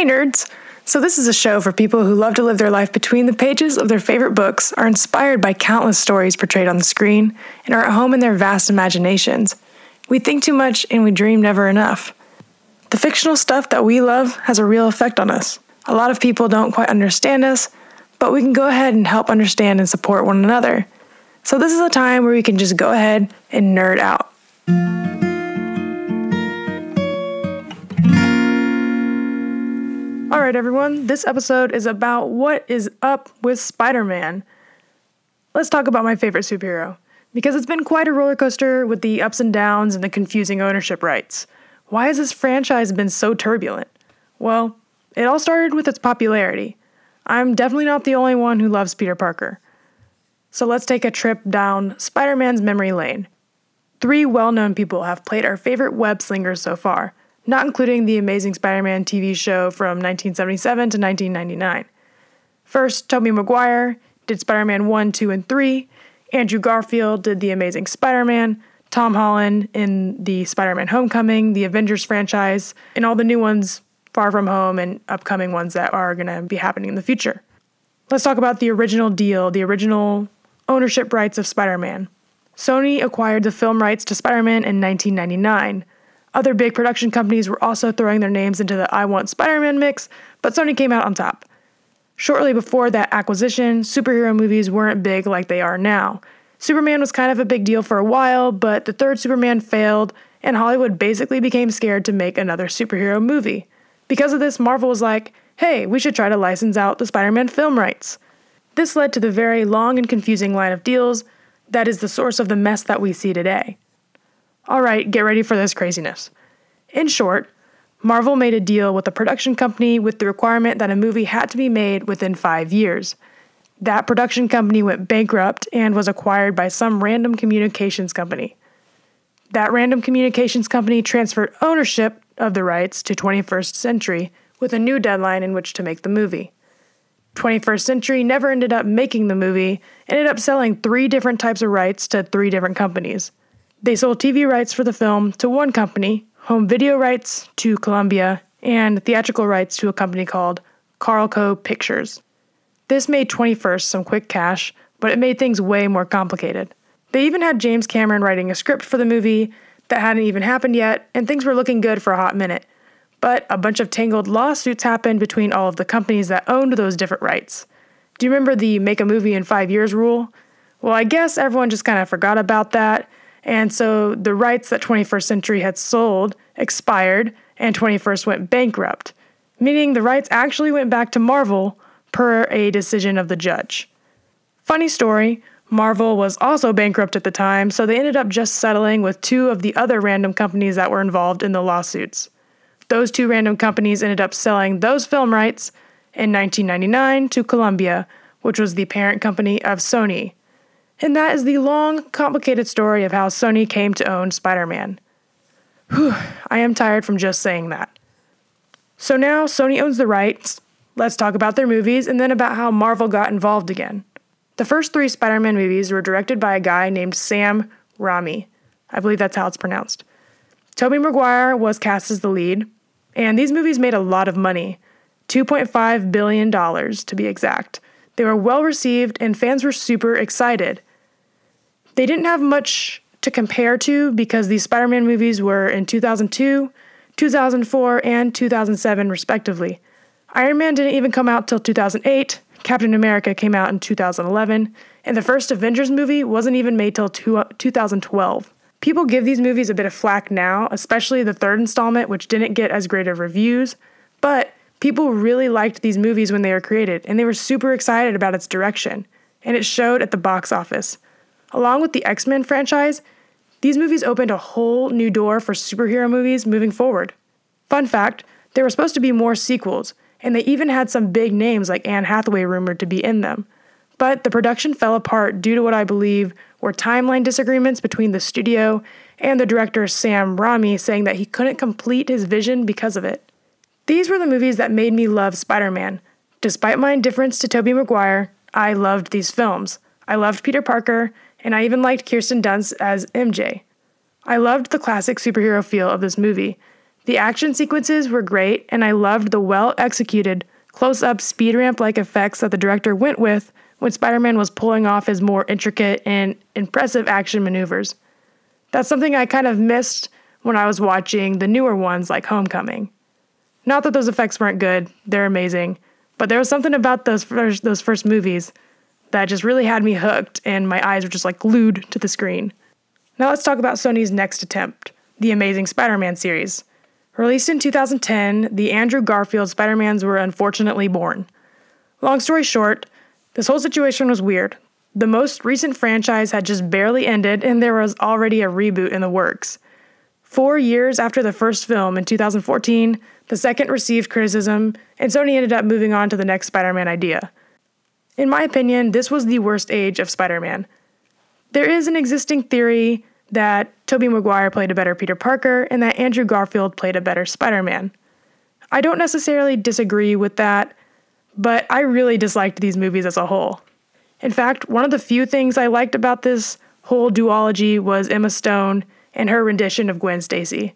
Hey, nerds! So, this is a show for people who love to live their life between the pages of their favorite books, are inspired by countless stories portrayed on the screen, and are at home in their vast imaginations. We think too much and we dream never enough. The fictional stuff that we love has a real effect on us. A lot of people don't quite understand us, but we can go ahead and help understand and support one another. So, this is a time where we can just go ahead and nerd out. Right, everyone, this episode is about what is up with Spider Man. Let's talk about my favorite superhero, because it's been quite a roller coaster with the ups and downs and the confusing ownership rights. Why has this franchise been so turbulent? Well, it all started with its popularity. I'm definitely not the only one who loves Peter Parker. So let's take a trip down Spider Man's memory lane. Three well known people have played our favorite web slingers so far not including the Amazing Spider Man TV show from 1977 to 1999. First, Tobey Maguire did Spider Man 1, 2, and 3. Andrew Garfield did The Amazing Spider Man. Tom Holland in the Spider Man Homecoming, the Avengers franchise, and all the new ones, Far From Home, and upcoming ones that are going to be happening in the future. Let's talk about the original deal, the original ownership rights of Spider Man. Sony acquired the film rights to Spider Man in 1999. Other big production companies were also throwing their names into the I Want Spider Man mix, but Sony came out on top. Shortly before that acquisition, superhero movies weren't big like they are now. Superman was kind of a big deal for a while, but the third Superman failed, and Hollywood basically became scared to make another superhero movie. Because of this, Marvel was like, hey, we should try to license out the Spider Man film rights. This led to the very long and confusing line of deals that is the source of the mess that we see today. All right, get ready for this craziness. In short, Marvel made a deal with a production company with the requirement that a movie had to be made within five years. That production company went bankrupt and was acquired by some random communications company. That random communications company transferred ownership of the rights to 21st Century with a new deadline in which to make the movie. 21st Century never ended up making the movie, ended up selling three different types of rights to three different companies. They sold TV rights for the film to one company, home video rights to Columbia, and theatrical rights to a company called Carolco Pictures. This made 21st some quick cash, but it made things way more complicated. They even had James Cameron writing a script for the movie that hadn't even happened yet, and things were looking good for a hot minute. But a bunch of tangled lawsuits happened between all of the companies that owned those different rights. Do you remember the make a movie in five years rule? Well, I guess everyone just kind of forgot about that and so the rights that 21st Century had sold expired and 21st went bankrupt, meaning the rights actually went back to Marvel per a decision of the judge. Funny story, Marvel was also bankrupt at the time, so they ended up just settling with two of the other random companies that were involved in the lawsuits. Those two random companies ended up selling those film rights in 1999 to Columbia, which was the parent company of Sony, and that is the long, complicated story of how Sony came to own Spider Man. Whew, I am tired from just saying that. So now Sony owns the rights. Let's talk about their movies and then about how Marvel got involved again. The first three Spider Man movies were directed by a guy named Sam Raimi. I believe that's how it's pronounced. Tobey Maguire was cast as the lead, and these movies made a lot of money $2.5 billion to be exact. They were well received, and fans were super excited. They didn't have much to compare to because these Spider Man movies were in 2002, 2004, and 2007, respectively. Iron Man didn't even come out till 2008, Captain America came out in 2011, and the first Avengers movie wasn't even made till two, 2012. People give these movies a bit of flack now, especially the third installment, which didn't get as great of reviews, but people really liked these movies when they were created, and they were super excited about its direction, and it showed at the box office. Along with the X Men franchise, these movies opened a whole new door for superhero movies moving forward. Fun fact there were supposed to be more sequels, and they even had some big names like Anne Hathaway rumored to be in them. But the production fell apart due to what I believe were timeline disagreements between the studio and the director Sam Raimi saying that he couldn't complete his vision because of it. These were the movies that made me love Spider Man. Despite my indifference to Tobey Maguire, I loved these films. I loved Peter Parker, and I even liked Kirsten Dunst as MJ. I loved the classic superhero feel of this movie. The action sequences were great, and I loved the well executed, close up speed ramp like effects that the director went with when Spider Man was pulling off his more intricate and impressive action maneuvers. That's something I kind of missed when I was watching the newer ones like Homecoming. Not that those effects weren't good, they're amazing, but there was something about those first, those first movies that just really had me hooked and my eyes were just like glued to the screen. Now let's talk about Sony's next attempt, the Amazing Spider Man series. Released in 2010, the Andrew Garfield Spider Mans were unfortunately born. Long story short, this whole situation was weird. The most recent franchise had just barely ended, and there was already a reboot in the works. Four years after the first film in 2014, the second received criticism, and Sony ended up moving on to the next Spider Man idea. In my opinion, this was the worst age of Spider Man. There is an existing theory that Tobey Maguire played a better Peter Parker and that Andrew Garfield played a better Spider Man. I don't necessarily disagree with that, but I really disliked these movies as a whole. In fact, one of the few things I liked about this whole duology was Emma Stone and her rendition of Gwen Stacy.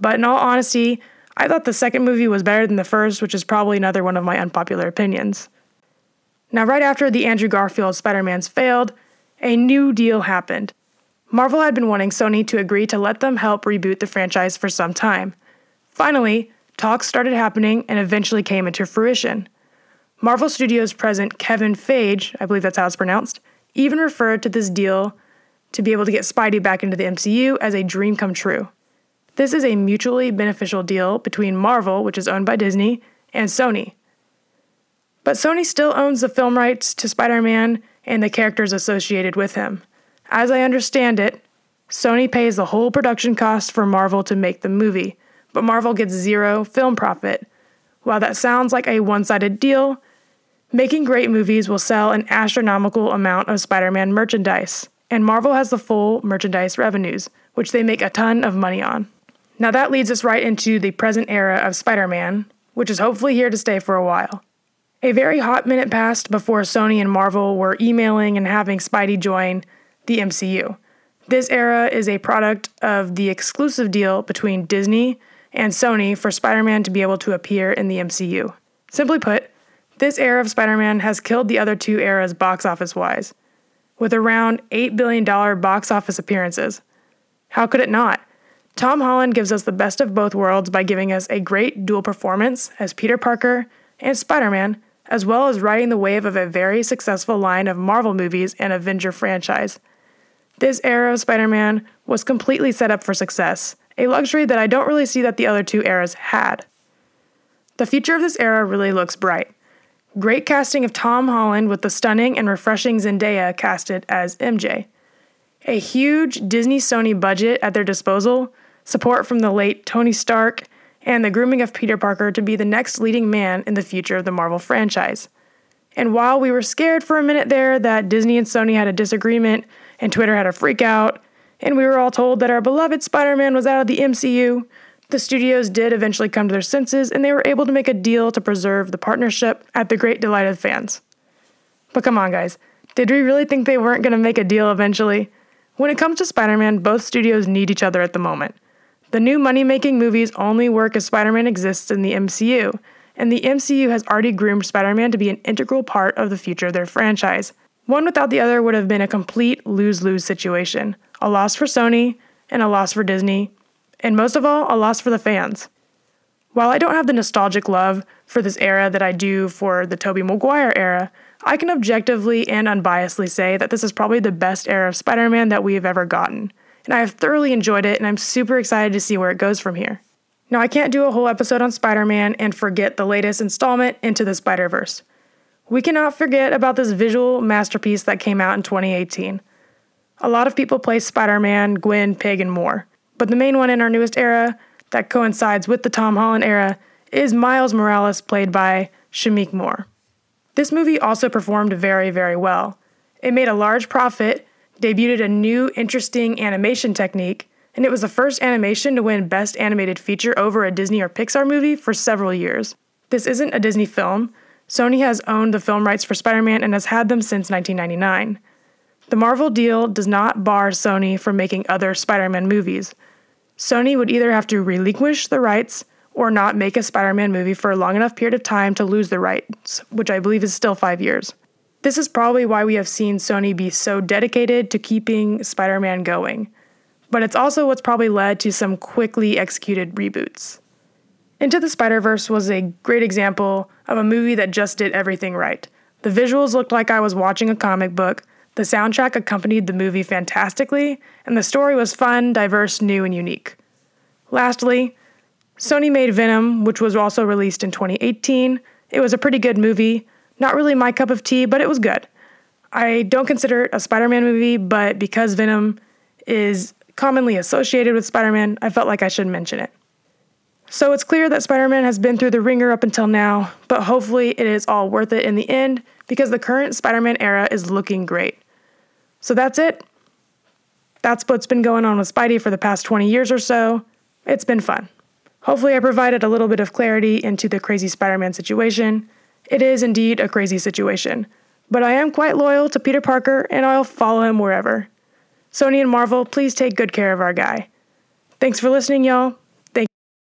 But in all honesty, I thought the second movie was better than the first, which is probably another one of my unpopular opinions. Now, right after the Andrew Garfield Spider Mans failed, a new deal happened. Marvel had been wanting Sony to agree to let them help reboot the franchise for some time. Finally, talks started happening and eventually came into fruition. Marvel Studios president Kevin Feige, I believe that's how it's pronounced, even referred to this deal to be able to get Spidey back into the MCU as a dream come true. This is a mutually beneficial deal between Marvel, which is owned by Disney, and Sony. But Sony still owns the film rights to Spider Man and the characters associated with him. As I understand it, Sony pays the whole production cost for Marvel to make the movie, but Marvel gets zero film profit. While that sounds like a one sided deal, making great movies will sell an astronomical amount of Spider Man merchandise, and Marvel has the full merchandise revenues, which they make a ton of money on. Now that leads us right into the present era of Spider Man, which is hopefully here to stay for a while. A very hot minute passed before Sony and Marvel were emailing and having Spidey join the MCU. This era is a product of the exclusive deal between Disney and Sony for Spider Man to be able to appear in the MCU. Simply put, this era of Spider Man has killed the other two eras box office wise, with around $8 billion box office appearances. How could it not? Tom Holland gives us the best of both worlds by giving us a great dual performance as Peter Parker and Spider Man, as well as riding the wave of a very successful line of Marvel movies and Avenger franchise. This era of Spider Man was completely set up for success, a luxury that I don't really see that the other two eras had. The future of this era really looks bright. Great casting of Tom Holland with the stunning and refreshing Zendaya casted as MJ. A huge Disney Sony budget at their disposal support from the late Tony Stark, and the grooming of Peter Parker to be the next leading man in the future of the Marvel franchise. And while we were scared for a minute there that Disney and Sony had a disagreement and Twitter had a freak out, and we were all told that our beloved Spider Man was out of the MCU, the studios did eventually come to their senses and they were able to make a deal to preserve the partnership at the great delight of fans. But come on, guys, did we really think they weren't going to make a deal eventually? When it comes to Spider Man, both studios need each other at the moment. The new money making movies only work as Spider Man exists in the MCU, and the MCU has already groomed Spider Man to be an integral part of the future of their franchise. One without the other would have been a complete lose lose situation a loss for Sony and a loss for Disney, and most of all, a loss for the fans. While I don't have the nostalgic love for this era that I do for the Tobey Maguire era, I can objectively and unbiasedly say that this is probably the best era of Spider Man that we have ever gotten and I have thoroughly enjoyed it, and I'm super excited to see where it goes from here. Now, I can't do a whole episode on Spider Man and forget the latest installment, Into the Spider Verse. We cannot forget about this visual masterpiece that came out in 2018. A lot of people play Spider Man, Gwen, Pig, and more, but the main one in our newest era that coincides with the Tom Holland era is Miles Morales, played by Shameik Moore. This movie also performed very, very well. It made a large profit debuted a new, interesting animation technique, and it was the first animation to win Best Animated Feature over a Disney or Pixar movie for several years. This isn't a Disney film. Sony has owned the film rights for Spider Man and has had them since 1999. The Marvel deal does not bar Sony from making other Spider Man movies. Sony would either have to relinquish the rights or not make a Spider Man movie for a long enough period of time to lose the rights, which I believe is still five years. This is probably why we have seen Sony be so dedicated to keeping Spider Man going, but it's also what's probably led to some quickly executed reboots. Into the Spider Verse was a great example of a movie that just did everything right. The visuals looked like I was watching a comic book, the soundtrack accompanied the movie fantastically, and the story was fun, diverse, new, and unique. Lastly, Sony made Venom, which was also released in 2018. It was a pretty good movie. Not really my cup of tea, but it was good. I don't consider it a Spider Man movie, but because Venom is commonly associated with Spider Man, I felt like I should mention it. So it's clear that Spider Man has been through the ringer up until now, but hopefully it is all worth it in the end because the current Spider Man era is looking great. So that's it. That's what's been going on with Spidey for the past 20 years or so. It's been fun. Hopefully, I provided a little bit of clarity into the crazy Spider Man situation. It is indeed a crazy situation, but I am quite loyal to Peter Parker and I'll follow him wherever. Sony and Marvel, please take good care of our guy. Thanks for listening, y'all.